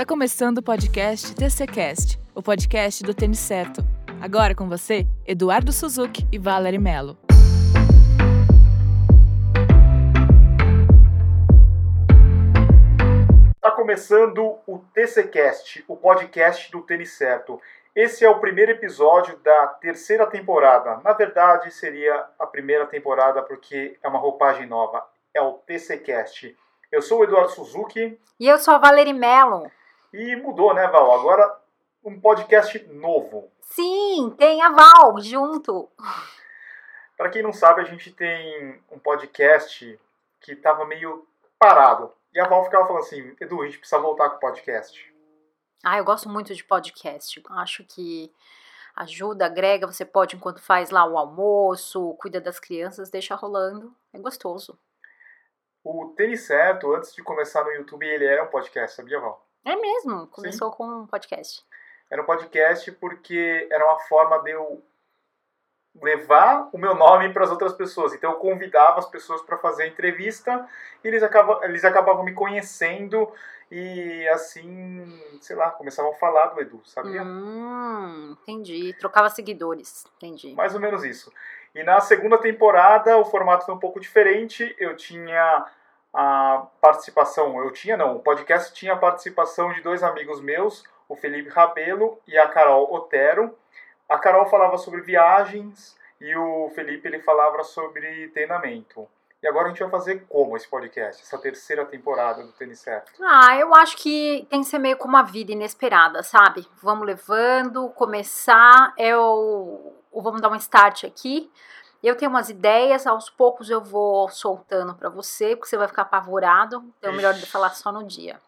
Tá começando o podcast TCcast, o podcast do tênis certo. Agora com você, Eduardo Suzuki e Valerie Mello. Tá começando o TCcast, o podcast do tênis certo. Esse é o primeiro episódio da terceira temporada. Na verdade, seria a primeira temporada porque é uma roupagem nova. É o TCcast. Eu sou o Eduardo Suzuki. E eu sou a Valerie Mello. E mudou, né, Val? Agora um podcast novo. Sim, tem a Val junto. Para quem não sabe, a gente tem um podcast que estava meio parado. E a Val ficava falando assim: Edu, a gente precisa voltar com o podcast. Ah, eu gosto muito de podcast. Acho que ajuda, agrega. Você pode, enquanto faz lá o almoço, cuida das crianças, deixa rolando. É gostoso. O Tênis Certo, antes de começar no YouTube, ele era um podcast, sabia, Val? É mesmo, começou Sim. com um podcast. Era um podcast porque era uma forma de eu levar o meu nome para as outras pessoas. Então eu convidava as pessoas para fazer a entrevista e eles acabavam, eles acabavam me conhecendo e assim, sei lá, começavam a falar do Edu, sabia? Hum, entendi. Trocava seguidores, entendi. Mais ou menos isso. E na segunda temporada o formato foi um pouco diferente. Eu tinha a participação, eu tinha não, o podcast tinha a participação de dois amigos meus, o Felipe Rabelo e a Carol Otero. A Carol falava sobre viagens e o Felipe ele falava sobre treinamento. E agora a gente vai fazer como esse podcast, essa terceira temporada do Tênis Certo? Ah, eu acho que tem que ser meio como uma vida inesperada, sabe? Vamos levando, começar, é o, o vamos dar um start aqui. Eu tenho umas ideias, aos poucos eu vou soltando para você, porque você vai ficar apavorado. Então é melhor falar só no dia.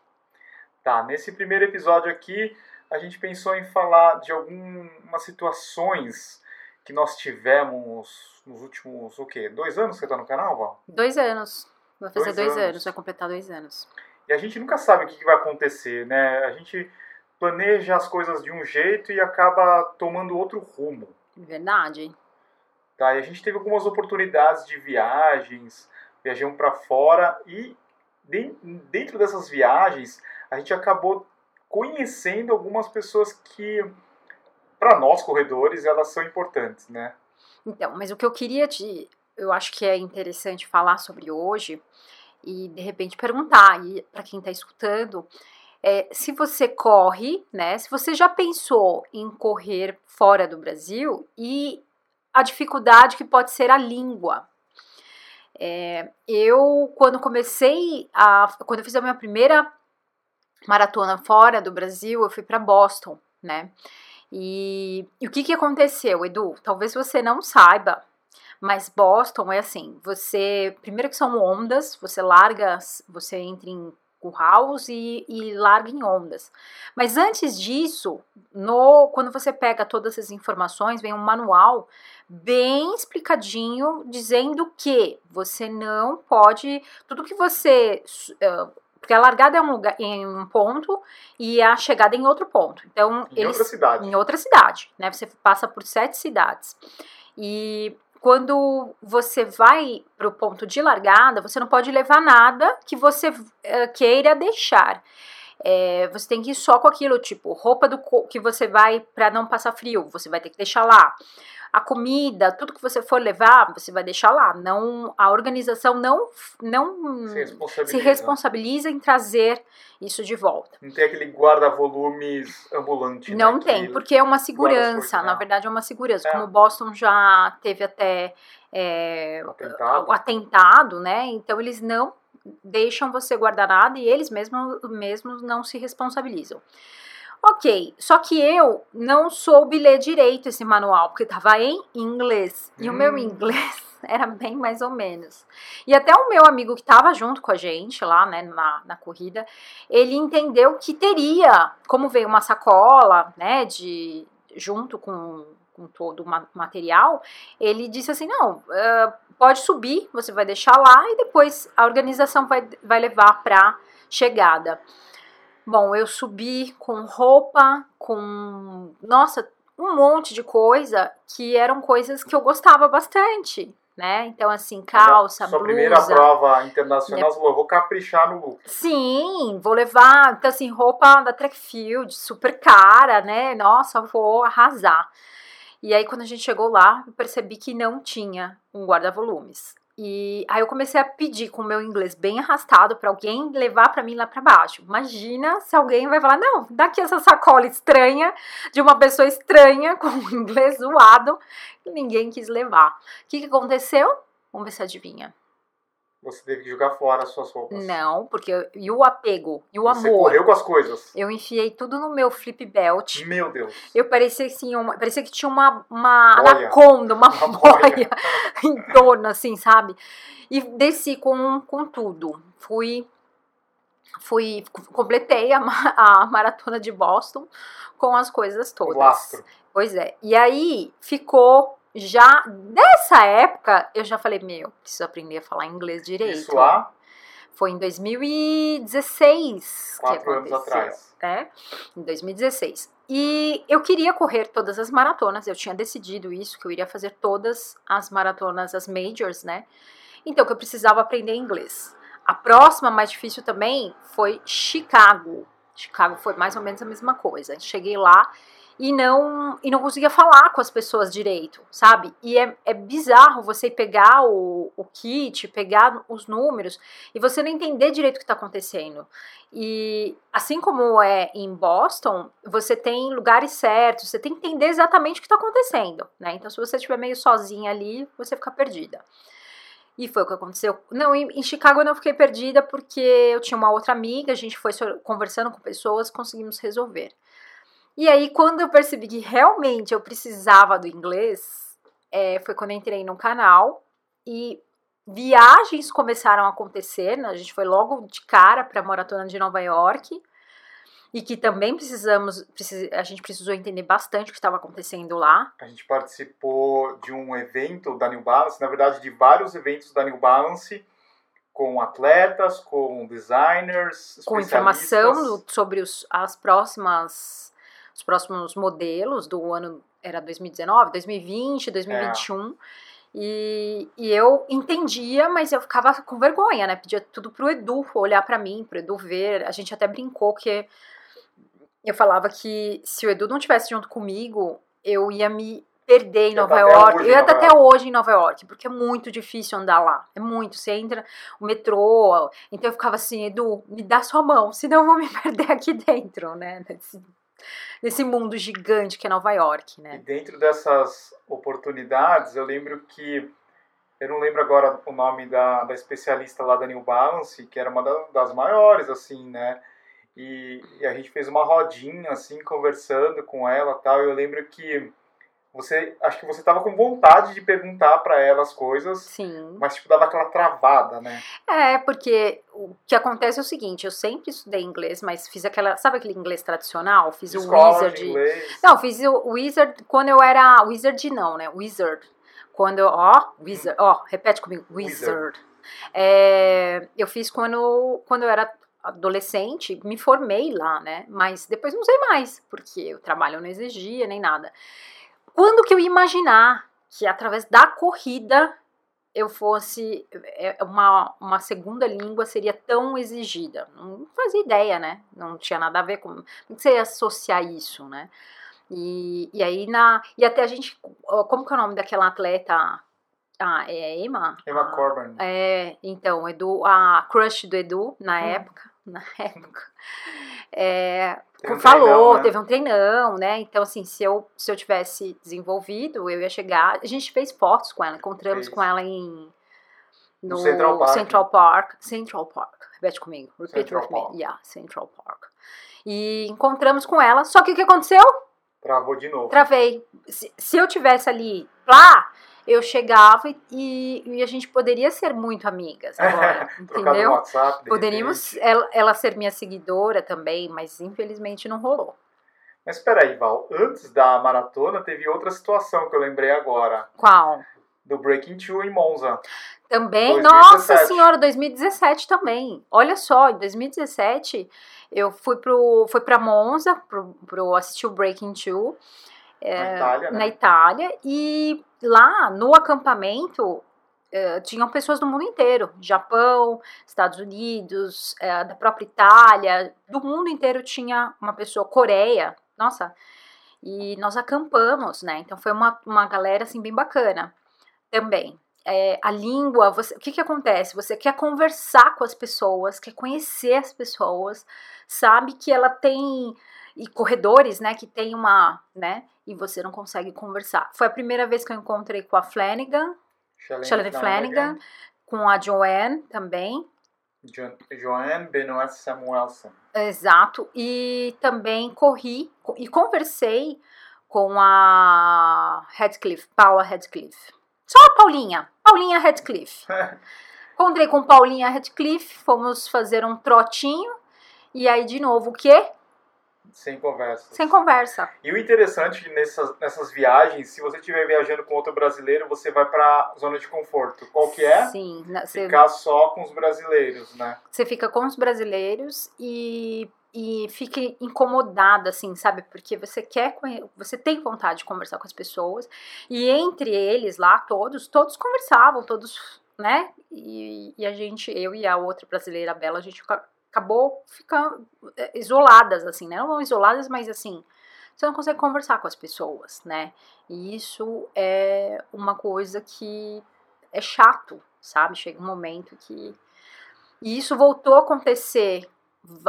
Tá, nesse primeiro episódio aqui, a gente pensou em falar de algumas situações que nós tivemos nos últimos, o quê? Dois anos que você tá no canal, Val? Dois anos. Vai fazer dois, dois anos. anos. vai completar dois anos. E a gente nunca sabe o que vai acontecer, né? A gente planeja as coisas de um jeito e acaba tomando outro rumo. Verdade. Tá, e a gente teve algumas oportunidades de viagens, viajamos para fora e dentro dessas viagens a gente acabou conhecendo algumas pessoas que para nós corredores elas são importantes, né? Então, mas o que eu queria te, eu acho que é interessante falar sobre hoje e de repente perguntar para quem está escutando é, se você corre, né? Se você já pensou em correr fora do Brasil e a dificuldade que pode ser a língua. É, eu, quando comecei a. Quando eu fiz a minha primeira maratona fora do Brasil, eu fui para Boston, né? E, e o que, que aconteceu, Edu? Talvez você não saiba, mas Boston é assim: você. Primeiro que são ondas, você larga, você entra em curraus e, e larga em ondas. Mas antes disso, no quando você pega todas essas informações, vem um manual bem explicadinho dizendo que você não pode. Tudo que você. Uh, porque a largada é um lugar em um ponto e a chegada é em outro ponto. Então, em eles, outra cidade. Em outra cidade, né? Você passa por sete cidades. E quando você vai para o ponto de largada, você não pode levar nada que você uh, queira deixar. É, você tem que ir só com aquilo, tipo, roupa do que você vai para não passar frio, você vai ter que deixar lá a comida, tudo que você for levar, você vai deixar lá. Não, a organização não, não se responsabiliza. se responsabiliza em trazer isso de volta. Não tem aquele guarda-volumes ambulante. Não né, tem, porque é uma segurança. Na verdade, é uma segurança. É. Como Boston já teve até é, atentado. o atentado, né? Então eles não deixam você guardar nada e eles mesmos, mesmos não se responsabilizam. Ok, só que eu não soube ler direito esse manual, porque estava em inglês. E hum. o meu hum. inglês era bem mais ou menos. E até o meu amigo que estava junto com a gente lá, né, na, na corrida, ele entendeu que teria, como veio uma sacola, né, de junto com, com todo o material, ele disse assim, não, uh, pode subir, você vai deixar lá e depois a organização vai, vai levar para chegada. Bom, eu subi com roupa, com. Nossa, um monte de coisa que eram coisas que eu gostava bastante. né? Então, assim, calça, Sua blusa. primeira prova internacional, você falou, eu vou caprichar no look. Sim, vou levar, então assim, roupa da track field, super cara, né? Nossa, vou arrasar. E aí, quando a gente chegou lá, eu percebi que não tinha um guarda-volumes. E aí eu comecei a pedir com o meu inglês bem arrastado para alguém levar para mim lá para baixo. Imagina se alguém vai falar: "Não, dá aqui essa sacola estranha de uma pessoa estranha com o inglês zoado". E ninguém quis levar. O que, que aconteceu? Vamos ver se adivinha. Você teve que jogar fora as suas roupas. Não, porque eu- e o apego, e o Você amor. correu com as coisas. Eu enfiei tudo no meu flip belt. Meu Deus. Eu parecia assim, uma, parecia que tinha uma, uma Boia. anaconda, uma, Uma boia em torno, assim, sabe? E desci com, com tudo. Fui, fui, completei a, a maratona de Boston com as coisas O todas. lastro. Pois é. E aí ficou já dessa época eu já falei, meu, preciso aprender a falar inglês direito. Isso há Foi em 2016 que quatro anos aconteceu atrás. né? Em 2016. E eu queria correr todas as maratonas, eu tinha decidido isso, que eu iria fazer todas as maratonas, as majors, né? Então, que eu precisava aprender inglês. A próxima, mais difícil também, foi Chicago. Chicago foi mais ou menos a mesma coisa. Cheguei lá e não, e não conseguia falar com as pessoas direito, sabe? E é, é bizarro você pegar o, o kit, pegar os números e você não entender direito o que está acontecendo. E assim como é em Boston, você tem lugares certos, você tem que entender exatamente o que está acontecendo, né? Então, se você estiver meio sozinha ali, você fica perdida. E foi o que aconteceu. Não, em, em Chicago eu não fiquei perdida porque eu tinha uma outra amiga, a gente foi conversando com pessoas, conseguimos resolver. E aí, quando eu percebi que realmente eu precisava do inglês, é, foi quando eu entrei no canal e viagens começaram a acontecer. Né? A gente foi logo de cara para a Maratona de Nova York. E que também precisamos, precis- a gente precisou entender bastante o que estava acontecendo lá. A gente participou de um evento da New Balance, na verdade de vários eventos da New Balance, com atletas, com designers, com informação sobre os, as próximas os próximos modelos do ano era 2019, 2020, 2021. E, e eu entendia, mas eu ficava com vergonha, né? Pedia tudo pro Edu olhar pra mim, pro Edu ver. A gente até brincou que eu falava que se o Edu não tivesse junto comigo, eu ia me perder em Ia Nova até York. Eu ia estar até hoje em Nova York, porque é muito difícil andar lá. É muito. Você entra o metrô. Então eu ficava assim, Edu, me dá sua mão, senão eu vou me perder aqui dentro, né? Nesse, nesse mundo gigante que é Nova York, E né? dentro dessas oportunidades, eu lembro que, eu não lembro agora o nome da, da especialista lá da New Balance, que era uma da- das maiores, assim, né? E, e a gente fez uma rodinha, assim, conversando com ela tal. E eu lembro que você, acho que você estava com vontade de perguntar para ela as coisas, Sim. mas tipo dava aquela travada, né? É, porque o que acontece é o seguinte, eu sempre estudei inglês, mas fiz aquela, sabe aquele inglês tradicional? Fiz o Escola Wizard. de inglês. Não, fiz o Wizard quando eu era. Wizard não, né? Wizard. Quando eu. Ó, Wizard. Ó, repete comigo. Wizard. Wizard. É, eu fiz quando, quando eu era adolescente, me formei lá, né? Mas depois não sei mais, porque o trabalho não exigia nem nada. Quando que eu ia imaginar que através da corrida eu fosse é, uma, uma segunda língua seria tão exigida. Não fazia ideia, né? Não tinha nada a ver com. Como que você ia associar isso, né? E, e aí na. E até a gente. Como que é o nome daquela atleta? Ah, é Emma? Emma Ah, Corbin. É, então, Edu, a crush do Edu na Hum. época. Na época. É, um falou, treinão, né? teve um treinão, né? Então, assim, se eu, se eu tivesse desenvolvido, eu ia chegar. A gente fez fotos com ela, encontramos com ela em. No Central Park. Central Park. Central Park. Repete comigo. Repeat Central with Park. me. Yeah, Central Park. E encontramos com ela. Só que o que aconteceu? Travou de novo. Travei. Se, se eu tivesse ali lá, eu chegava e- e, a gente poderia ser muito amigas agora. Trocar no entendeu? WhatsApp. de Poderíamos ela, ela ser minha seguidora também, mas infelizmente não rolou. Mas peraí, Val. Antes da maratona, teve outra situação que eu lembrei agora. Qual? Do Breaking Two em Monza. Também, 2017. nossa senhora, 2017 também. Olha só, em 2017 eu fui pro fui para Monza pro, pro assistir o Breaking Two Na Itália, né? na Itália e lá no acampamento uh, tinham pessoas do mundo inteiro, Japão, Estados Unidos, uh, da própria Itália, do mundo inteiro tinha uma pessoa, Coreia, nossa, e nós acampamos, né? Então foi uma, uma galera assim bem bacana também. É, a língua, você, o que, que acontece? Você quer conversar com as pessoas, quer conhecer as pessoas, sabe que ela tem e corredores, né, que tem uma, né, e você não consegue conversar. Foi a primeira vez que eu encontrei com a Flanagan, Shalene Flanagan, com a Joanne também. Jo Joanne Benoit Samuelson. Exato, e também corri e conversei com a Radcliffe, Paula Radcliffe. Só a Paulinha, Paulinha Radcliffe. Encontrei com Paulinha Radcliffe, fomos fazer um trotinho, e aí de novo o quê? Sem conversa. Sem conversa. E o interessante nessas, nessas viagens, se você estiver viajando com outro brasileiro, você vai para zona de conforto. Qual que é? Sim. Ficar só com os brasileiros, né? Você fica com os brasileiros e e fica incomodada, assim, sabe? Porque você quer, você tem vontade de conversar com as pessoas. E entre eles lá, todos, todos conversavam, todos, né? E, e a gente, eu e a outra brasileira, a Bela, a gente acabou ficando é, isoladas, assim, né? Não isoladas, mas assim, você não consegue conversar com as pessoas, né? E isso é uma coisa que é chato, sabe? Chega um momento que. E isso voltou a acontecer.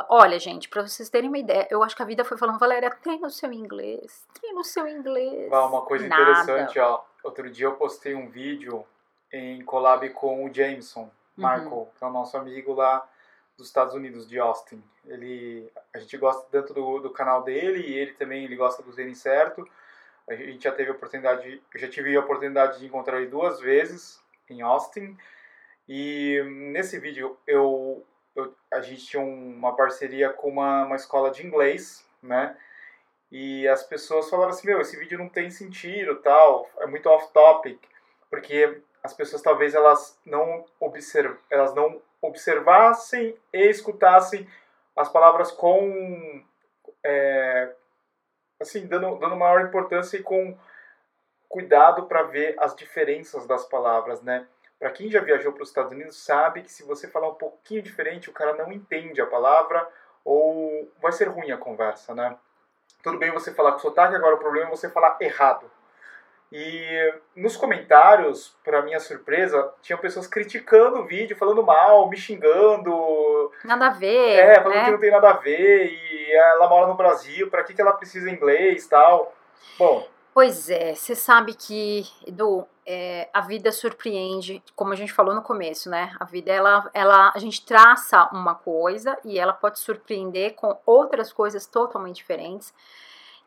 Olha, gente, para vocês terem uma ideia, eu acho que a vida foi falando, Valéria, treina o seu inglês, treina o seu inglês. Ah, uma coisa Nada. interessante, ó. Outro dia eu postei um vídeo em collab com o Jameson Marco, uhum. que é o nosso amigo lá dos Estados Unidos, de Austin. Ele, a gente gosta tanto do, do canal dele e ele também ele gosta do Tênis Certo. A gente já teve a oportunidade, eu já tive a oportunidade de encontrar ele duas vezes em Austin. E nesse vídeo eu, eu a gente tinha uma parceria com uma, uma escola de inglês, né? E as pessoas falaram assim, meu, esse vídeo não tem sentido, tal, é muito off topic, porque as pessoas talvez elas não observam, elas não observassem e escutassem as palavras com é, assim dando, dando maior importância e com cuidado para ver as diferenças das palavras, né? Para quem já viajou para os Estados Unidos sabe que se você falar um pouquinho diferente, o cara não entende a palavra ou vai ser ruim a conversa, né? Tudo bem você falar com sotaque, agora o problema é você falar errado. E nos comentários, para minha surpresa, tinham pessoas criticando o vídeo, falando mal, me xingando. Nada a ver. É, falando né? que não tem nada a ver e ela mora no Brasil, para que, que ela precisa inglês tal. Bom. Pois é, você sabe que, Edu, é, a vida surpreende, como a gente falou no começo, né? A vida, ela, ela, a gente traça uma coisa e ela pode surpreender com outras coisas totalmente diferentes.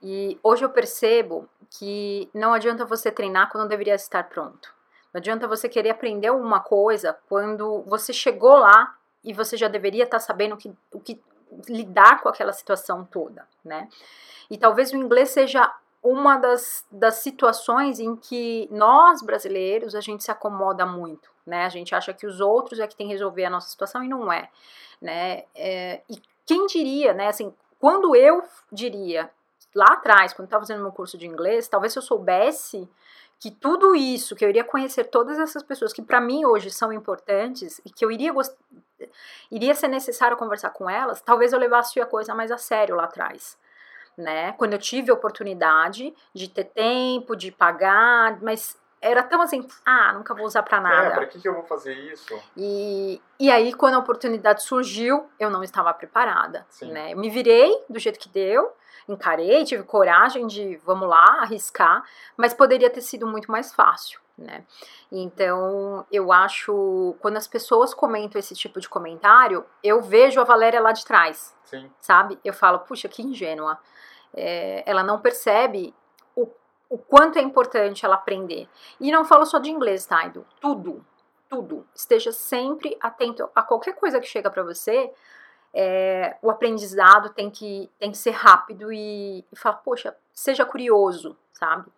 E hoje eu percebo que não adianta você treinar quando deveria estar pronto. Não adianta você querer aprender alguma coisa quando você chegou lá e você já deveria estar sabendo o que, o que lidar com aquela situação toda, né? E talvez o inglês seja uma das, das situações em que nós brasileiros a gente se acomoda muito, né? A gente acha que os outros é que tem que resolver a nossa situação e não é, né? É, e quem diria, né? Assim, quando eu diria lá atrás, quando estava fazendo meu curso de inglês, talvez se eu soubesse que tudo isso, que eu iria conhecer todas essas pessoas que para mim hoje são importantes e que eu iria iria ser necessário conversar com elas, talvez eu levasse a coisa mais a sério lá atrás. Né? Quando eu tive a oportunidade de ter tempo, de pagar, mas era tão assim, ah, nunca vou usar para nada. É, pra que, que eu vou fazer isso? E, e aí, quando a oportunidade surgiu, eu não estava preparada, Sim. né? Eu me virei do jeito que deu, encarei, tive coragem de, vamos lá, arriscar, mas poderia ter sido muito mais fácil, né? Então, eu acho, quando as pessoas comentam esse tipo de comentário, eu vejo a Valéria lá de trás, Sim. sabe? Eu falo, puxa, que ingênua. É, ela não percebe o, o quanto é importante ela aprender. E não falo só de inglês, tá, Edu? Tudo, tudo. Esteja sempre atento a qualquer coisa que chega para você, é, o aprendizado tem que, tem que ser rápido e, e falar, poxa, seja curioso, sabe?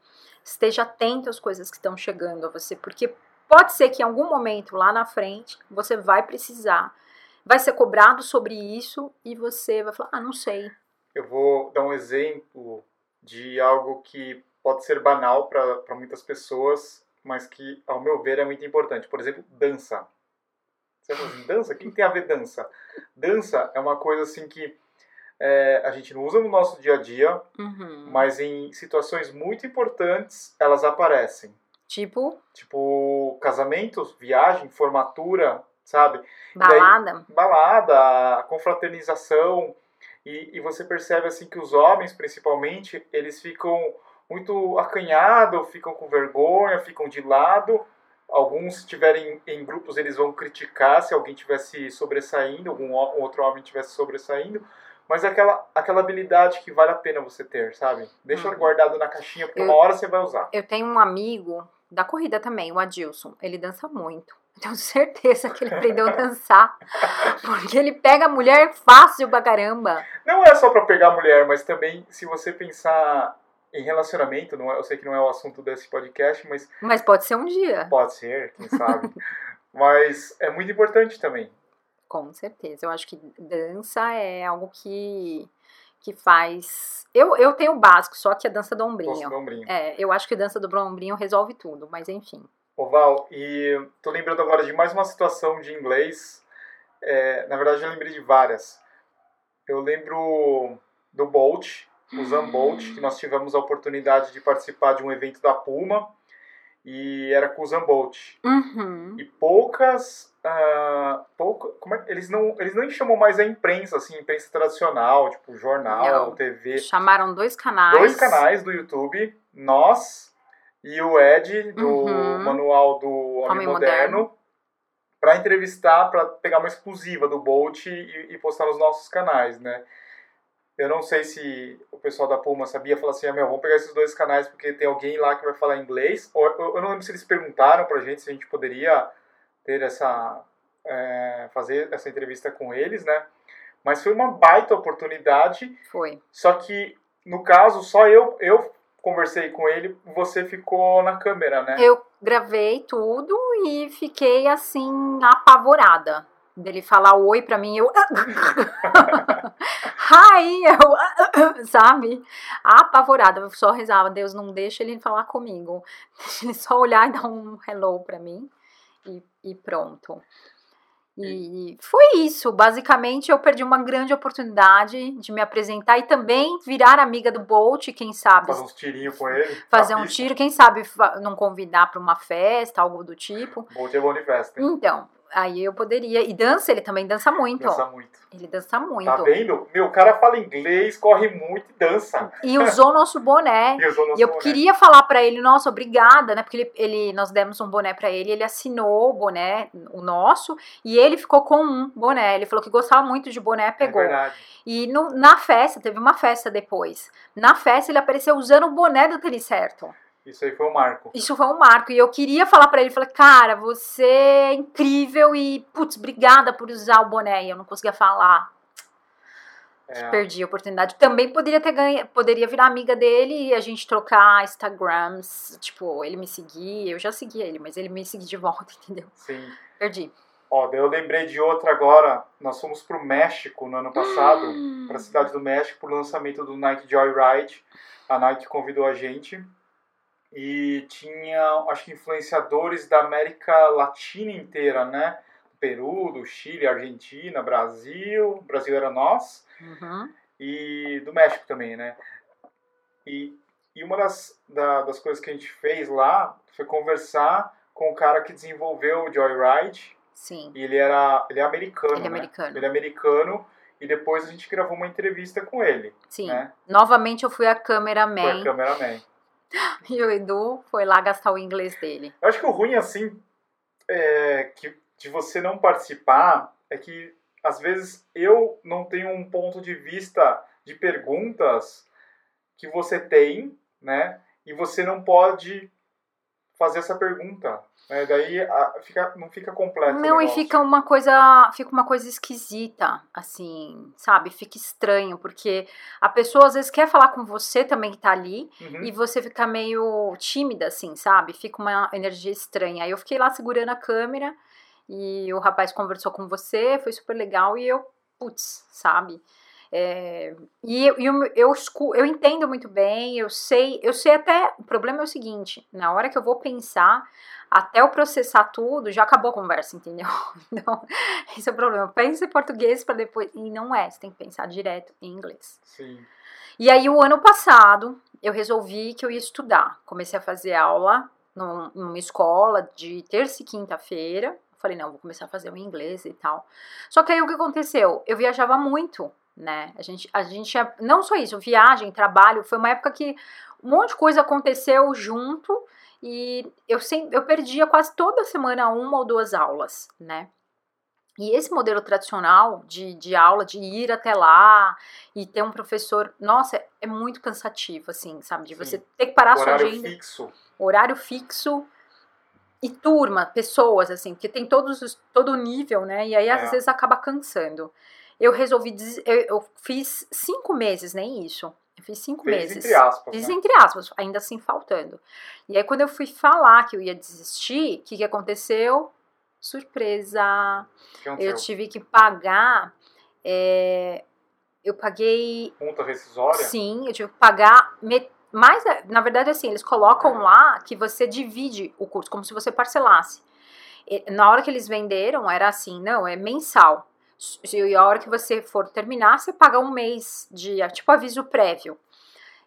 Esteja atento às coisas que estão chegando a você, porque pode ser que em algum momento lá na frente você vai precisar, vai ser cobrado sobre isso e você vai falar, ah, não sei. Eu vou dar um exemplo de algo que pode ser banal para muitas pessoas, mas que, ao meu ver, é muito importante. Por exemplo, dança. Você fala assim, dança? O que tem a ver dança? Dança é uma coisa assim que é, a gente não usa no nosso dia a dia, Uhum. mas em situações muito importantes elas aparecem. Tipo, Tipo, casamentos, viagem, formatura, sabe? balada. balada, confraternização, e, e você percebe assim que os homens, principalmente, eles ficam muito acanhados, ficam com vergonha, ficam de lado. Alguns, se estiverem em grupos, eles vão criticar se alguém tivesse sobressaindo, algum outro homem tivesse sobressaindo. Mas é aquela, aquela habilidade que vale a pena você ter, sabe? Deixa ela Uhum. guardada na caixinha, porque Eu- uma hora você vai usar. Eu tenho um amigo da corrida também, o Adilson. Ele dança muito. Eu Tenho certeza que ele aprendeu a dançar. Porque ele pega a mulher fácil pra caramba. Não é só pra pegar mulher, mas também se você pensar em relacionamento, não é, eu sei que não é o assunto desse podcast, mas Mas pode ser um dia. pode ser, quem sabe. mas é muito importante também. Com certeza. Eu acho que dança é algo que, que faz. Eu, eu tenho o básico, só que a dança do ombrinho. do ombrinho. É, eu acho que a dança do ombrinho resolve tudo, mas enfim. Ô Val, e tô lembrando agora de mais uma situação de inglês. É, na verdade, eu lembrei de várias. Eu lembro do Bolt, o Zan Bolt, que nós tivemos a oportunidade de participar de um evento da Puma. E era com o Zan Bolt. Uhum. E poucas. ah, pouca, como é- eles, não, eles nem chamam mais a imprensa, assim, imprensa tradicional, tipo jornal, Não. TV. Chamaram dois canais. Dois canais do YouTube, nós e o Ed, do Uhum. Manual do Homem, Homem Moderno, para entrevistar, para pegar uma exclusiva do Bolt e, e postar nos nossos canais, né? Eu não sei se o pessoal da Puma sabia, falar assim, ah, meu, vamos pegar esses dois canais porque tem alguém lá que vai falar inglês. Ou, eu, eu não lembro se eles perguntaram pra gente se a gente poderia ter essa... é, fazer essa entrevista com eles, né? Mas foi uma baita oportunidade Foi. só que, no caso, só eu, eu conversei com ele, você ficou na câmera, né? Eu gravei tudo e fiquei assim, apavorada. Dele falar oi pra mim, eu. Hi! Eu. Sabe? Apavorada. Eu só rezava, Deus não deixa ele falar comigo. Deixa ele só olhar e dar um hello pra mim. E, e pronto. E foi isso. Basicamente, eu perdi uma grande oportunidade de me apresentar e também virar amiga do Bolt, quem sabe Fazer uns tirinhos com ele. fazer um pista. tiro, quem sabe não convidar para uma festa, algo do tipo. Bolt é Bonnie Festa, hein? Então, aí eu poderia. E dança, ele também dança muito. Dança muito. Ele dança muito. Tá vendo? Meu, o cara fala inglês, corre muito e dança. E usou nosso boné. E eu sou nosso E eu boné. queria falar pra ele, nossa, obrigada, né? Porque ele, ele- nós demos um boné pra ele, ele assinou o boné, o nosso, e ele ficou com um boné. Ele falou que gostava muito de boné, pegou. É verdade. e no- na festa, teve uma festa depois. Na festa, ele apareceu usando o boné do tênis certo. Isso aí foi o marco. Isso foi um marco. E eu queria falar pra ele, falei, cara, você é incrível e, putz, obrigada por usar o boné. E eu não conseguia falar. É, Perdi a oportunidade. Também poderia ter ganho, poderia virar amiga dele e a gente trocar Instagrams. Tipo, ele me seguir, eu já seguia ele, mas ele me seguir de volta, entendeu? sim. Perdi. Ó, eu lembrei de outra agora. Nós fomos pro México no ano passado. Hum. para a cidade do México pro lançamento do Nike Joyride. A Nike convidou a gente e tinha, acho que influenciadores da América Latina inteira, né? Peru, do Chile, Argentina, Brasil, Brasil era nós Uhum. e do México também, né? E, e uma das, da- das coisas que a gente fez lá foi conversar com o cara que desenvolveu o Joyride Sim, e ele era ele é americano, ele é né? americano. Ele é americano e depois a gente gravou uma entrevista com ele, Sim. né? Novamente eu fui a Foi a cameraman cameraman. e o Edu foi lá gastar o inglês dele. Eu acho que o ruim, assim, é que de você não participar é que, às vezes, eu não tenho um ponto de vista de perguntas que você tem, né? E você não pode fazer essa pergunta. Né? Daí a- fica, não fica completo. Não, e fica uma coisa, fica uma coisa esquisita, assim, sabe? Fica estranho, porque a pessoa às vezes quer falar com você também que tá ali, Uhum. e você fica meio tímida, assim, sabe? Fica uma energia estranha. Aí eu fiquei lá segurando a câmera, e o rapaz conversou com você, foi super legal, e eu, putz, sabe? É, e eu, eu, eu, eu, entendo muito bem, eu sei, eu sei até. O problema é o seguinte: na hora que eu vou pensar, até eu processar tudo, já acabou a conversa, entendeu? Então, esse é o problema. Pensa em português para depois. E não é, você tem que pensar direto em inglês. Sim. E aí, o ano passado, eu resolvi que eu ia estudar. Comecei a fazer aula numa escola de terça e quinta-feira. Falei, não, vou começar a fazer o inglês e tal. Só que aí o que aconteceu? Eu viajava muito né? A gente, a gente não só isso, viagem, trabalho, foi uma época que um monte de coisa aconteceu junto e eu sempre, eu perdia quase toda semana uma ou duas aulas, né? E esse modelo tradicional de, de aula, de ir até lá e ter um professor, nossa, é muito cansativo, assim, sabe? De você Sim. ter que parar horário sua agenda. Fixo. Horário fixo. E turma, pessoas, assim, porque tem todos, todo o nível, né? E aí, às é. vezes, acaba cansando eu resolvi, eu, eu fiz cinco meses, nem isso. Eu fiz cinco Fez meses. Entre aspas. Fiz né? entre aspas, ainda assim faltando. E aí, quando eu fui falar que eu ia desistir, o que, que aconteceu? Surpresa! Que eu tive que pagar. É, eu paguei. Multa rescisória? Sim, eu tive que pagar. Mas, na verdade, assim, eles colocam lá que você divide o curso, como se você parcelasse. Na hora que eles venderam, era assim: não, é mensal. E a hora que você for terminar, você paga um mês de, tipo, aviso prévio.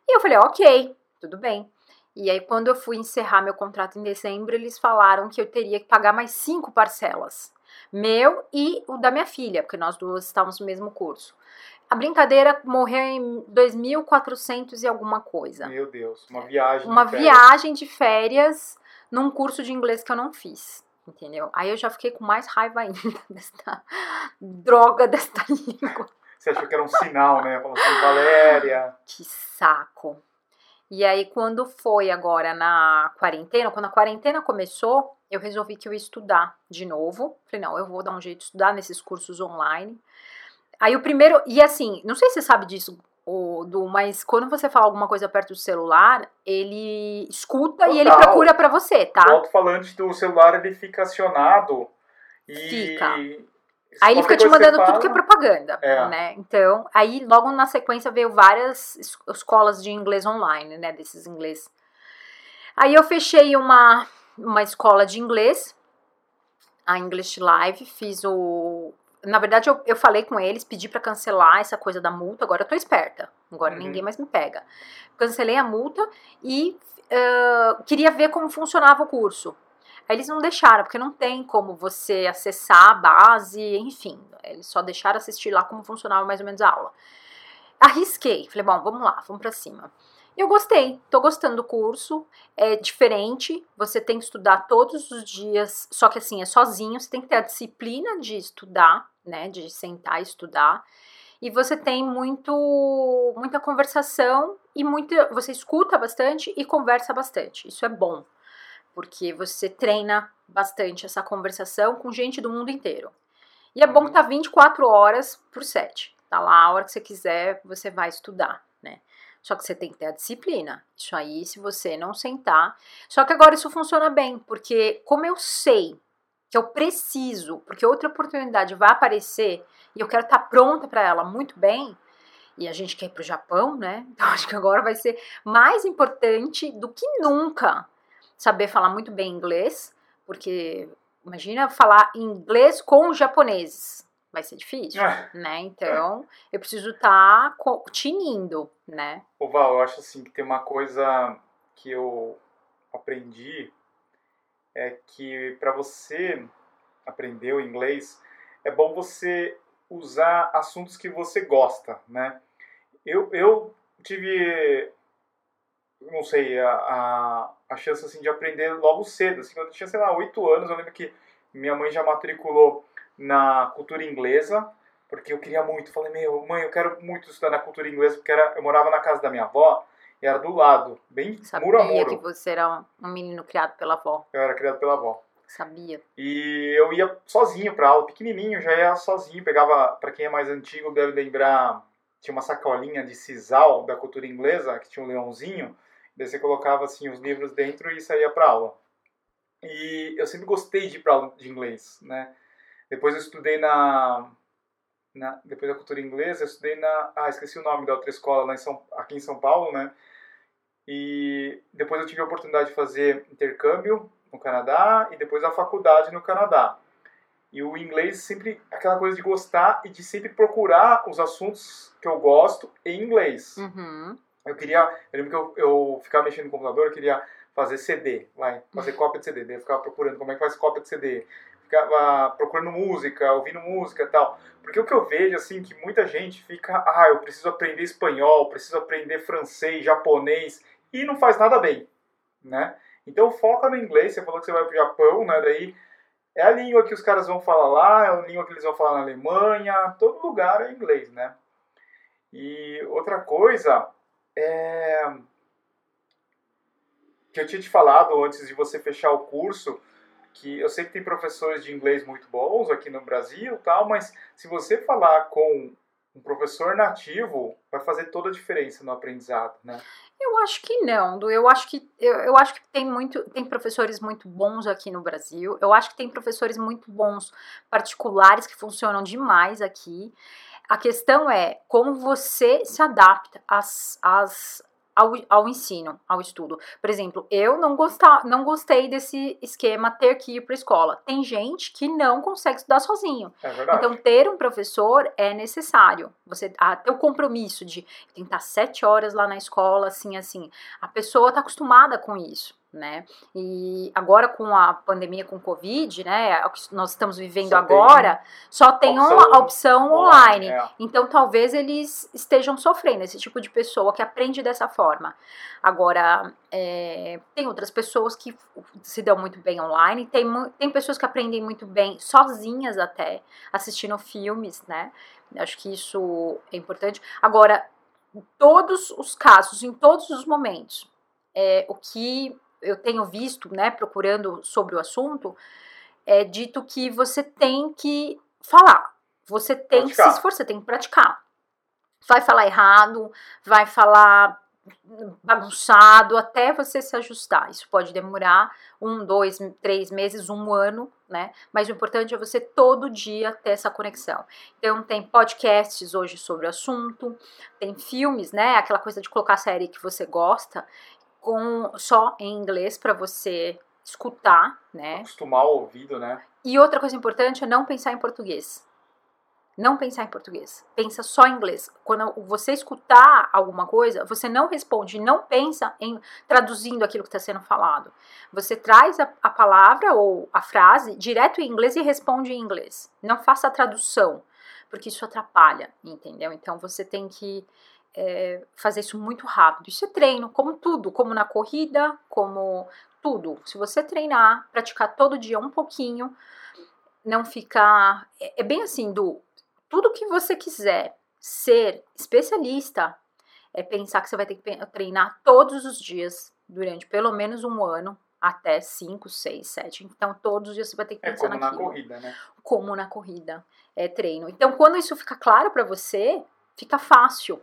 E eu falei, ok, tudo bem. E aí, quando eu fui encerrar meu contrato em dezembro, eles falaram que eu teria que pagar mais cinco parcelas. Meu e o da minha filha, porque nós duas estávamos no mesmo curso. A brincadeira morreu em 2.400 e alguma coisa. Meu Deus, uma viagem. Uma de viagem de férias num curso de inglês que eu não fiz entendeu? Aí eu já fiquei com mais raiva ainda desta droga desta língua. Você achou que era um sinal, né? Falou assim, Valéria. Que saco. E aí, quando foi agora na quarentena, quando a quarentena começou, eu resolvi que eu ia estudar de novo. Falei, não, eu vou dar um jeito de estudar nesses cursos online. Aí o primeiro, e assim, não sei se você sabe disso, o, do, mas quando você fala alguma coisa perto do celular, ele escuta Total. e ele procura para você, tá? O alto-falante do celular ele fica acionado e fica. Aí ele fica te mandando tudo que é propaganda, é. né? Então, aí logo na sequência veio várias escolas de inglês online, né, desses inglês. Aí eu fechei uma uma escola de inglês, a English Live, fiz o na verdade, eu, eu falei com eles, pedi para cancelar essa coisa da multa. Agora eu tô esperta. Agora uhum. ninguém mais me pega. Cancelei a multa e uh, queria ver como funcionava o curso. Aí eles não deixaram, porque não tem como você acessar a base, enfim. Eles só deixaram assistir lá como funcionava mais ou menos a aula. Arrisquei. Falei, bom, vamos lá, vamos para cima. Eu gostei, tô gostando do curso. É diferente, você tem que estudar todos os dias, só que assim, é sozinho, você tem que ter a disciplina de estudar, né, de sentar e estudar. E você tem muito muita conversação e muita, você escuta bastante e conversa bastante. Isso é bom, porque você treina bastante essa conversação com gente do mundo inteiro. E é bom que tá 24 horas por 7. Tá lá a hora que você quiser, você vai estudar, né? Só que você tem que ter a disciplina. Isso aí, se você não sentar. Só que agora isso funciona bem, porque como eu sei que eu preciso, porque outra oportunidade vai aparecer e eu quero estar pronta para ela muito bem, e a gente quer ir para o Japão, né? Então acho que agora vai ser mais importante do que nunca saber falar muito bem inglês, porque imagina falar inglês com japoneses vai ser difícil, é. né? Então, eu preciso estar tá tinindo, né? Ô Val, eu acho assim que tem uma coisa que eu aprendi é que para você aprender o inglês é bom você usar assuntos que você gosta, né? Eu, eu tive, não sei, a, a, a chance assim, de aprender logo cedo. Assim, quando eu tinha, sei lá, oito anos, eu lembro que minha mãe já matriculou na cultura inglesa, porque eu queria muito. Falei, meu, mãe, eu quero muito estudar na cultura inglesa, porque era, eu morava na casa da minha avó era do lado, bem Sabia muro a muro. que você era um menino criado pela avó. Eu era criado pela avó. Sabia. E eu ia sozinho pra aula, pequenininho, já ia sozinho. Pegava, para quem é mais antigo, deve lembrar, tinha uma sacolinha de sisal da cultura inglesa, que tinha um leãozinho. Daí você colocava assim os livros dentro e saía pra aula. E eu sempre gostei de ir pra aula de inglês, né? Depois eu estudei na, na, depois da cultura inglesa, eu estudei na. Ah, esqueci o nome da outra escola lá em São, aqui em São Paulo, né? E depois eu tive a oportunidade de fazer intercâmbio no Canadá e depois a faculdade no Canadá. E o inglês sempre aquela coisa de gostar e de sempre procurar os assuntos que eu gosto em inglês. Uhum. Eu queria, eu lembro que eu, eu ficava mexendo no computador, eu queria fazer CD, vai, fazer cópia de CD. Daí eu ficava procurando como é que faz cópia de CD. Ficava procurando música, ouvindo música tal. Porque o que eu vejo, assim, que muita gente fica, ah, eu preciso aprender espanhol, preciso aprender francês, japonês, e não faz nada bem, né? Então foca no inglês, você falou que você vai pro Japão, né? Daí é a língua que os caras vão falar lá, é a língua que eles vão falar na Alemanha, todo lugar é inglês, né? E outra coisa é que eu tinha te falado antes de você fechar o curso, que eu sei que tem professores de inglês muito bons aqui no Brasil, tal, mas se você falar com um professor nativo, vai fazer toda a diferença no aprendizado, né? Eu acho que não, eu acho que eu, eu acho que tem muito tem professores muito bons aqui no Brasil. Eu acho que tem professores muito bons particulares que funcionam demais aqui. A questão é como você se adapta às, às, ao, ao ensino, ao estudo. Por exemplo, eu não, gostar, não gostei desse esquema ter que ir para a escola. Tem gente que não consegue estudar sozinho. É verdade. Então, ter um professor é necessário. Você ter o compromisso de tentar sete horas lá na escola, assim, assim. A pessoa está acostumada com isso né? E agora com a pandemia com Covid, né, é o que nós estamos vivendo só agora, tem só tem opção uma opção online. É. Então talvez eles estejam sofrendo esse tipo de pessoa que aprende dessa forma. Agora é, tem outras pessoas que se dão muito bem online, tem, tem pessoas que aprendem muito bem sozinhas até, assistindo filmes, né? Acho que isso é importante. Agora, todos os casos, em todos os momentos, é, o que eu tenho visto, né, procurando sobre o assunto, é dito que você tem que falar, você tem praticar. que se esforçar, tem que praticar. Vai falar errado, vai falar bagunçado até você se ajustar. Isso pode demorar um, dois, três meses, um ano, né? Mas o importante é você todo dia ter essa conexão. Então tem podcasts hoje sobre o assunto, tem filmes, né? Aquela coisa de colocar a série que você gosta com só em inglês para você escutar, né? Acostumar o ouvido, né? E outra coisa importante é não pensar em português. Não pensar em português. Pensa só em inglês. Quando você escutar alguma coisa, você não responde, não pensa em traduzindo aquilo que está sendo falado. Você traz a, a palavra ou a frase direto em inglês e responde em inglês. Não faça a tradução, porque isso atrapalha, entendeu? Então você tem que é, fazer isso muito rápido. Isso é treino, como tudo, como na corrida, como tudo. Se você treinar, praticar todo dia um pouquinho, não ficar. É, é bem assim, do tudo que você quiser ser especialista, é pensar que você vai ter que treinar todos os dias durante pelo menos um ano, até 5, 6, 7. Então, todos os dias você vai ter que é pensar como naquilo. na corrida, né? Como na corrida. É treino. Então, quando isso fica claro para você, fica fácil.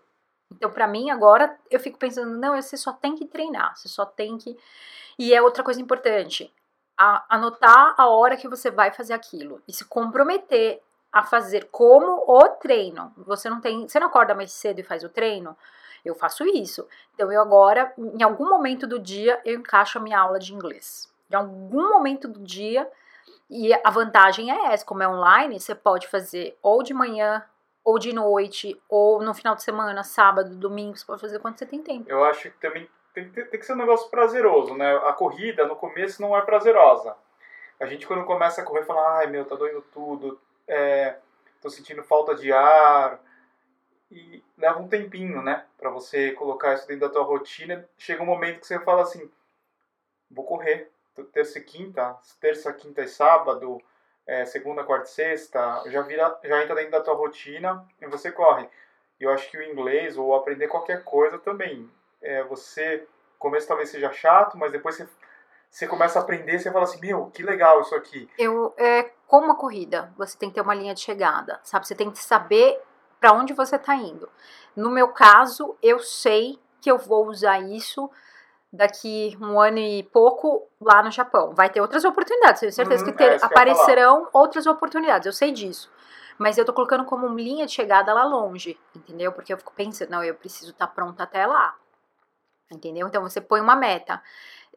Então, para mim, agora, eu fico pensando, não, você só tem que treinar, você só tem que. E é outra coisa importante, a, anotar a hora que você vai fazer aquilo e se comprometer a fazer como o treino. Você não tem, você não acorda mais cedo e faz o treino? Eu faço isso. Então eu agora, em algum momento do dia, eu encaixo a minha aula de inglês. Em algum momento do dia, e a vantagem é essa, como é online, você pode fazer ou de manhã, ou de noite, ou no final de semana, sábado, domingo, você pode fazer quando você tem tempo. Eu acho que também tem, tem, tem que ser um negócio prazeroso, né? A corrida, no começo, não é prazerosa. A gente, quando começa a correr, fala, ai meu, tá doendo tudo, é, tô sentindo falta de ar. E leva um tempinho, né? Pra você colocar isso dentro da tua rotina. Chega um momento que você fala assim, vou correr. Terça e quinta, terça, quinta e sábado, é, segunda, quarta e sexta, já, vira, já entra dentro da tua rotina e você corre. E eu acho que o inglês, ou aprender qualquer coisa também, é, você, começo talvez seja chato, mas depois você, você começa a aprender, você fala assim, meu, que legal isso aqui. Eu, é, como uma corrida, você tem que ter uma linha de chegada, sabe? Você tem que saber para onde você está indo. No meu caso, eu sei que eu vou usar isso daqui um ano e pouco lá no Japão. Vai ter outras oportunidades, tenho certeza uhum, que ter, é, aparecerão outras oportunidades, eu sei disso. Mas eu tô colocando como linha de chegada lá longe, entendeu? Porque eu fico pensando, não, eu preciso estar tá pronta até lá. Entendeu? Então você põe uma meta.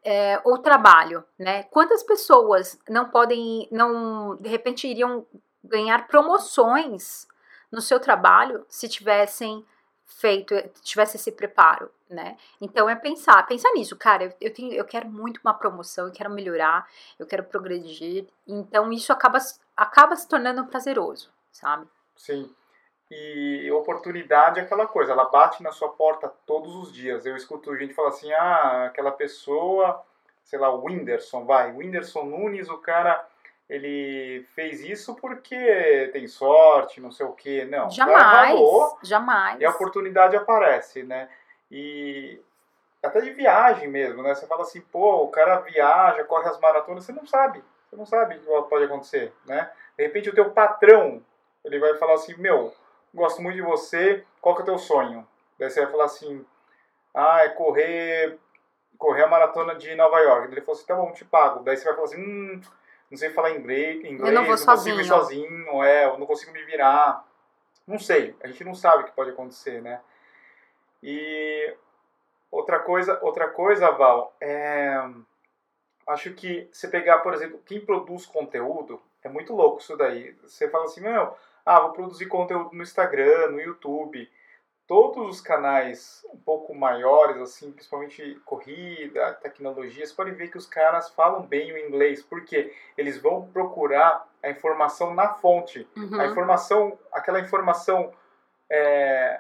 É, o trabalho, né? Quantas pessoas não podem, não, de repente iriam ganhar promoções no seu trabalho se tivessem feito, tivesse esse preparo, né? Então é pensar, pensar nisso, cara, eu, eu, tenho, eu quero muito uma promoção, eu quero melhorar, eu quero progredir, então isso acaba, acaba se tornando prazeroso, sabe? Sim. E oportunidade é aquela coisa, ela bate na sua porta todos os dias. Eu escuto gente falar assim, ah, aquela pessoa, sei lá, o Whindersson, vai, Whindersson Nunes, o cara ele fez isso porque tem sorte, não sei o que, não. Jamais, jamais. E a oportunidade aparece, né? E até de viagem mesmo, né? Você fala assim, pô, o cara viaja, corre as maratonas, você não sabe, você não sabe o que pode acontecer, né? De repente o teu patrão, ele vai falar assim, meu, gosto muito de você, qual que é o teu sonho? Daí você vai falar assim, ah, é correr, correr a maratona de Nova York. Ele falou assim, tá bom, te pago. Daí você vai falar assim, hum não sei falar inglês, inglês eu não, vou não sozinho. consigo ir sozinho, é, eu não consigo me virar. Não sei, a gente não sabe o que pode acontecer, né? E outra coisa, outra coisa, Val, é, acho que você pegar, por exemplo, quem produz conteúdo, é muito louco isso daí. Você fala assim, meu, ah, vou produzir conteúdo no Instagram, no YouTube todos os canais um pouco maiores, assim, principalmente corrida, tecnologia, você pode ver que os caras falam bem o inglês, porque eles vão procurar a informação na fonte. Uhum. A informação, aquela informação é,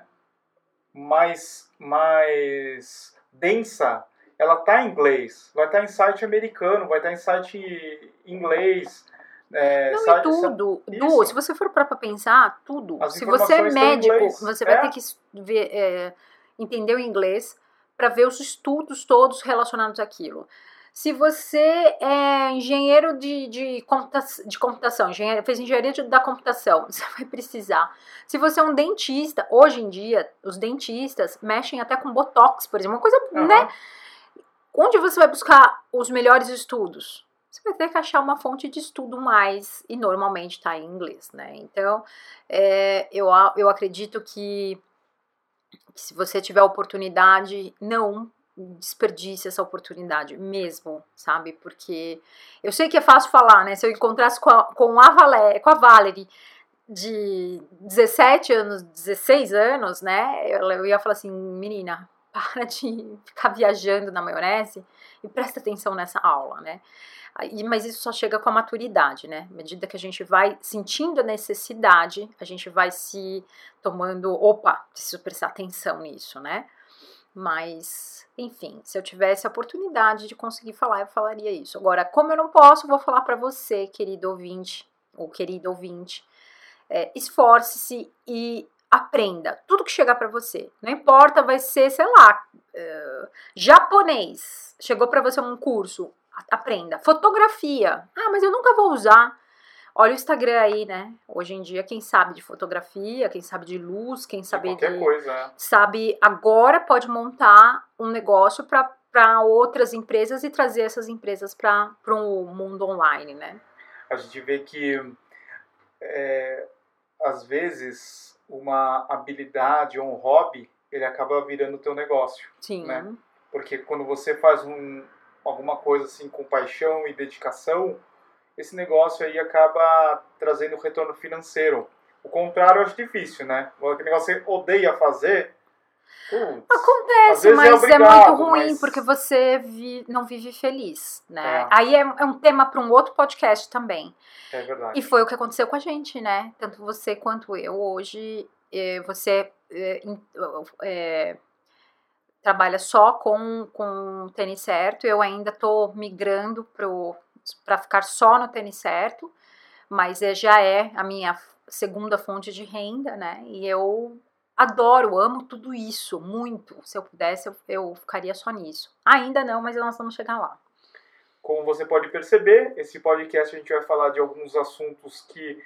mais, mais densa, ela tá em inglês, vai estar tá em site americano, vai estar tá em site inglês, é, não, sabe, tudo. Du, se você for para pensar, tudo. As se você é médico, você vai é? ter que ver, é, entender o inglês para ver os estudos todos relacionados àquilo. Se você é engenheiro de, de, computação, de computação engenheiro, fez engenharia da computação, você vai precisar. Se você é um dentista, hoje em dia, os dentistas mexem até com botox, por exemplo, uma coisa, uhum. né? Onde você vai buscar os melhores estudos? Você vai ter que achar uma fonte de estudo mais, e normalmente está em inglês, né? Então, é, eu, eu acredito que, que se você tiver oportunidade, não desperdice essa oportunidade mesmo, sabe? Porque eu sei que é fácil falar, né? Se eu encontrasse com a, com a, com a Valerie de 17 anos, 16 anos, né? Eu, eu ia falar assim, menina, para de ficar viajando na maionese e presta atenção nessa aula, né? Mas isso só chega com a maturidade, né? À medida que a gente vai sentindo a necessidade, a gente vai se tomando, opa, preciso prestar atenção nisso, né? Mas, enfim, se eu tivesse a oportunidade de conseguir falar, eu falaria isso. Agora, como eu não posso, vou falar para você, querido ouvinte, ou querido ouvinte, é, esforce-se e aprenda tudo que chegar para você. Não importa, vai ser, sei lá, uh, japonês. Chegou para você um curso, aprenda. Fotografia. Ah, mas eu nunca vou usar. Olha o Instagram aí, né? Hoje em dia, quem sabe de fotografia, quem sabe de luz, quem sabe de. Coisa, é. Sabe, agora pode montar um negócio para outras empresas e trazer essas empresas para o mundo online, né? A gente vê que, é, às vezes, uma habilidade ou um hobby, ele acaba virando o teu negócio. Sim. Né? Porque quando você faz um, alguma coisa assim com paixão e dedicação, esse negócio aí acaba trazendo retorno financeiro. O contrário eu acho difícil, né? Aquele negócio que você odeia fazer. Putz, Acontece, é mas é, obrigado, é, muito ruim mas... porque você vi, não vive feliz, né? É. Aí é, é, um tema para um outro podcast também. É verdade. E foi o que aconteceu com a gente, né? Tanto você quanto eu hoje. Eh, você eh, eh, trabalha só com, com tênis certo. Eu ainda estou migrando para ficar só no tênis certo, mas é, já é a minha segunda fonte de renda, né? E eu adoro, amo tudo isso muito. Se eu pudesse, eu, eu ficaria só nisso. Ainda não, mas nós vamos chegar lá. Como você pode perceber, esse podcast a gente vai falar de alguns assuntos que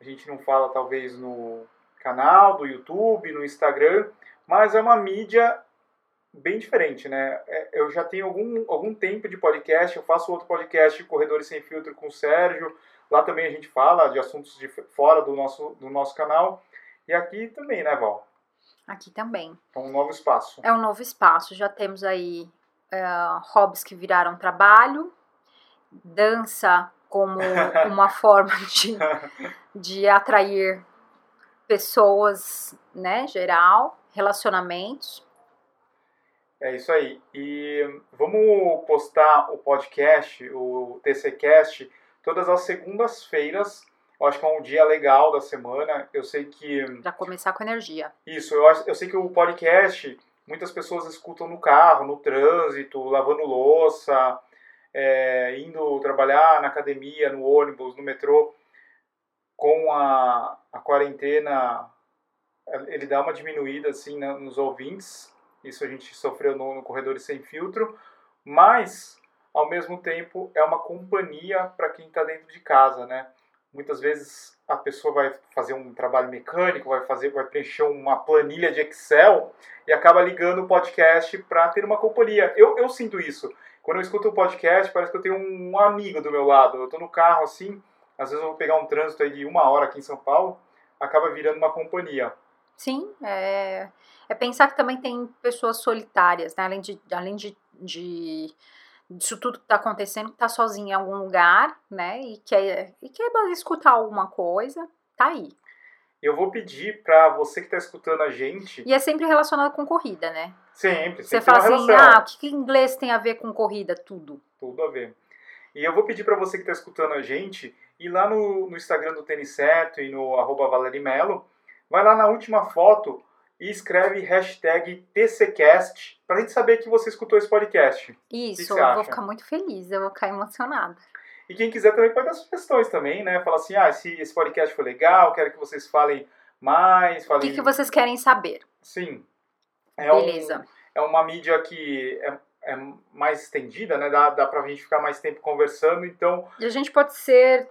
a gente não fala talvez no canal do YouTube, no Instagram, mas é uma mídia bem diferente, né? É, eu já tenho algum, algum tempo de podcast, eu faço outro podcast, Corredores Sem Filtro, com o Sérgio. Lá também a gente fala de assuntos de fora do nosso, do nosso canal. E aqui também, né, Val? Aqui também. É um novo espaço. É um novo espaço. Já temos aí uh, hobbies que viraram trabalho, dança como uma forma de, de atrair pessoas, né, geral, relacionamentos. É isso aí. E vamos postar o podcast, o TCcast, todas as segundas-feiras. Eu acho que é um dia legal da semana. Eu sei que. Para começar com energia. Isso, eu, eu sei que o podcast muitas pessoas escutam no carro, no trânsito, lavando louça, é, indo trabalhar na academia, no ônibus, no metrô. Com a, a quarentena, ele dá uma diminuída assim nos ouvintes isso a gente sofreu no, no Corredores Sem Filtro, mas, ao mesmo tempo, é uma companhia para quem está dentro de casa, né? Muitas vezes a pessoa vai fazer um trabalho mecânico, vai fazer, vai preencher uma planilha de Excel e acaba ligando o podcast para ter uma companhia. Eu, eu sinto isso. Quando eu escuto o podcast, parece que eu tenho um amigo do meu lado. Eu estou no carro assim, às vezes eu vou pegar um trânsito aí de uma hora aqui em São Paulo, acaba virando uma companhia. Sim, é, é pensar que também tem pessoas solitárias, né? além, de, além de, de disso tudo que está acontecendo, que tá sozinho em algum lugar, né? E quer, e quer escutar alguma coisa, tá aí. Eu vou pedir para você que está escutando a gente. E é sempre relacionado com corrida, né? Sempre, sempre. Você fala assim, ah, o que, inglês tem a ver com corrida? Tudo. Tudo a ver. E eu vou pedir para você que está escutando a gente ir lá no, no Instagram do Tênis Certo e no arroba vai lá na última foto e escreve hashtag TCCast para a gente saber que você escutou esse podcast. Isso, eu vou ficar muito feliz, eu vou ficar emocionada. E quem quiser também pode dar sugestões também, né? Falar assim, ah, esse, esse podcast foi legal, quero que vocês falem mais. Falem... O que, que vocês querem saber? Sim. É Beleza. Um, é uma mídia que é, é mais estendida, né? Dá, dá pra gente ficar mais tempo conversando, então... E a gente pode ser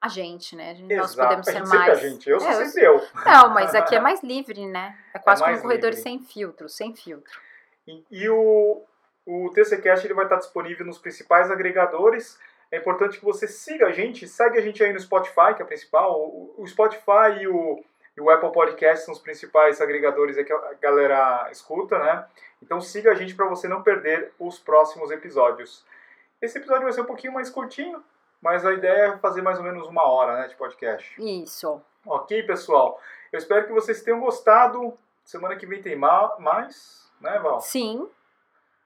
a gente, né? Nós podemos ser mais. A gente, eu sou é, sempre eu. Não, mas aqui é mais livre, né? É quase é como um corredor livre. sem filtro, sem filtro. E, e o, o TCCast ele vai estar disponível nos principais agregadores. É importante que você siga a gente, segue a gente aí no Spotify, que é a principal. O, o Spotify e o, e o Apple Podcast são os principais agregadores que a galera escuta, né? Então siga a gente para você não perder os próximos episódios. Esse episódio vai ser um pouquinho mais curtinho, mas a ideia é fazer mais ou menos uma hora né, de podcast. Isso. Ok, pessoal? Eu espero que vocês tenham gostado. Semana que vem tem mais, né, Val? Sim. O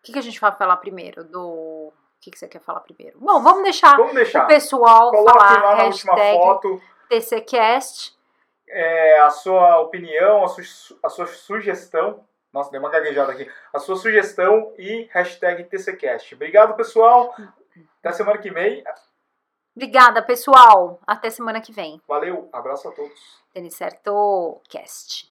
que, que a gente vai falar primeiro? Do. O que, que você quer falar primeiro? Bom, vamos deixar, vamos deixar. o pessoal Coloque falar lá na hashtag foto, TCCast. É, a sua opinião, a sua, a sua sugestão. Nossa, deu uma gaguejada aqui. A sua sugestão e hashtag TCCast. Obrigado, pessoal. Até semana que vem. Obrigada, pessoal. Até semana que vem. Valeu, abraço a todos. Tênis Certo Cast.